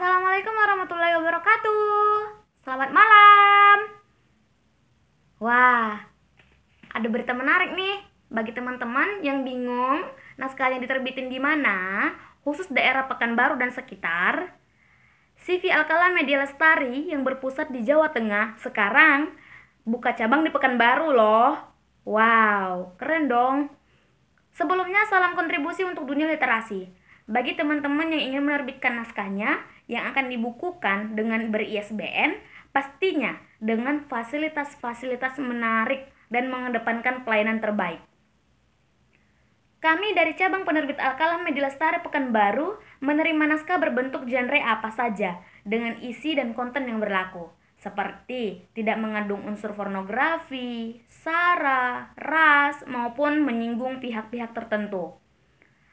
Assalamualaikum warahmatullahi wabarakatuh. Selamat malam. Wah, ada berita menarik nih bagi teman-teman yang bingung naskahnya diterbitin di mana, khusus daerah Pekanbaru dan sekitar. CV Alkala Media Lestari yang berpusat di Jawa Tengah sekarang buka cabang di Pekanbaru loh. Wow, keren dong. Sebelumnya salam kontribusi untuk dunia literasi. Bagi teman-teman yang ingin menerbitkan naskahnya yang akan dibukukan dengan ber-ISBN, pastinya dengan fasilitas-fasilitas menarik dan mengedepankan pelayanan terbaik. Kami dari cabang penerbit Alkalam Media Lestari Pekanbaru menerima naskah berbentuk genre apa saja dengan isi dan konten yang berlaku, seperti tidak mengandung unsur pornografi, sara, ras, maupun menyinggung pihak-pihak tertentu.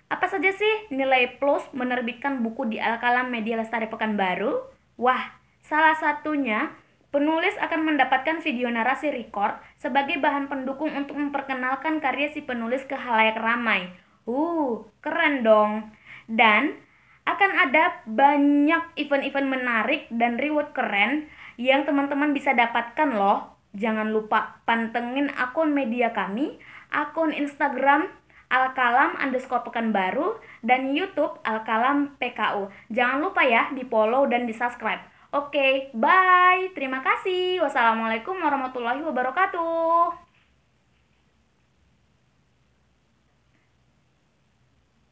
Apa saja sih nilai plus menerbitkan buku di Alkalam Media Lestari Pekanbaru? Wah, salah satunya penulis akan mendapatkan video narasi record sebagai bahan pendukung untuk memperkenalkan karya si penulis ke halayak ramai. Uh, keren dong. Dan akan ada banyak event-event menarik dan reward keren yang teman-teman bisa dapatkan loh. Jangan lupa pantengin akun media kami, akun Instagram Alkalam underscore Pekanbaru dan YouTube Alkalam PKU. Jangan lupa ya di follow dan di subscribe. Oke, bye. Terima kasih. Wassalamualaikum warahmatullahi wabarakatuh.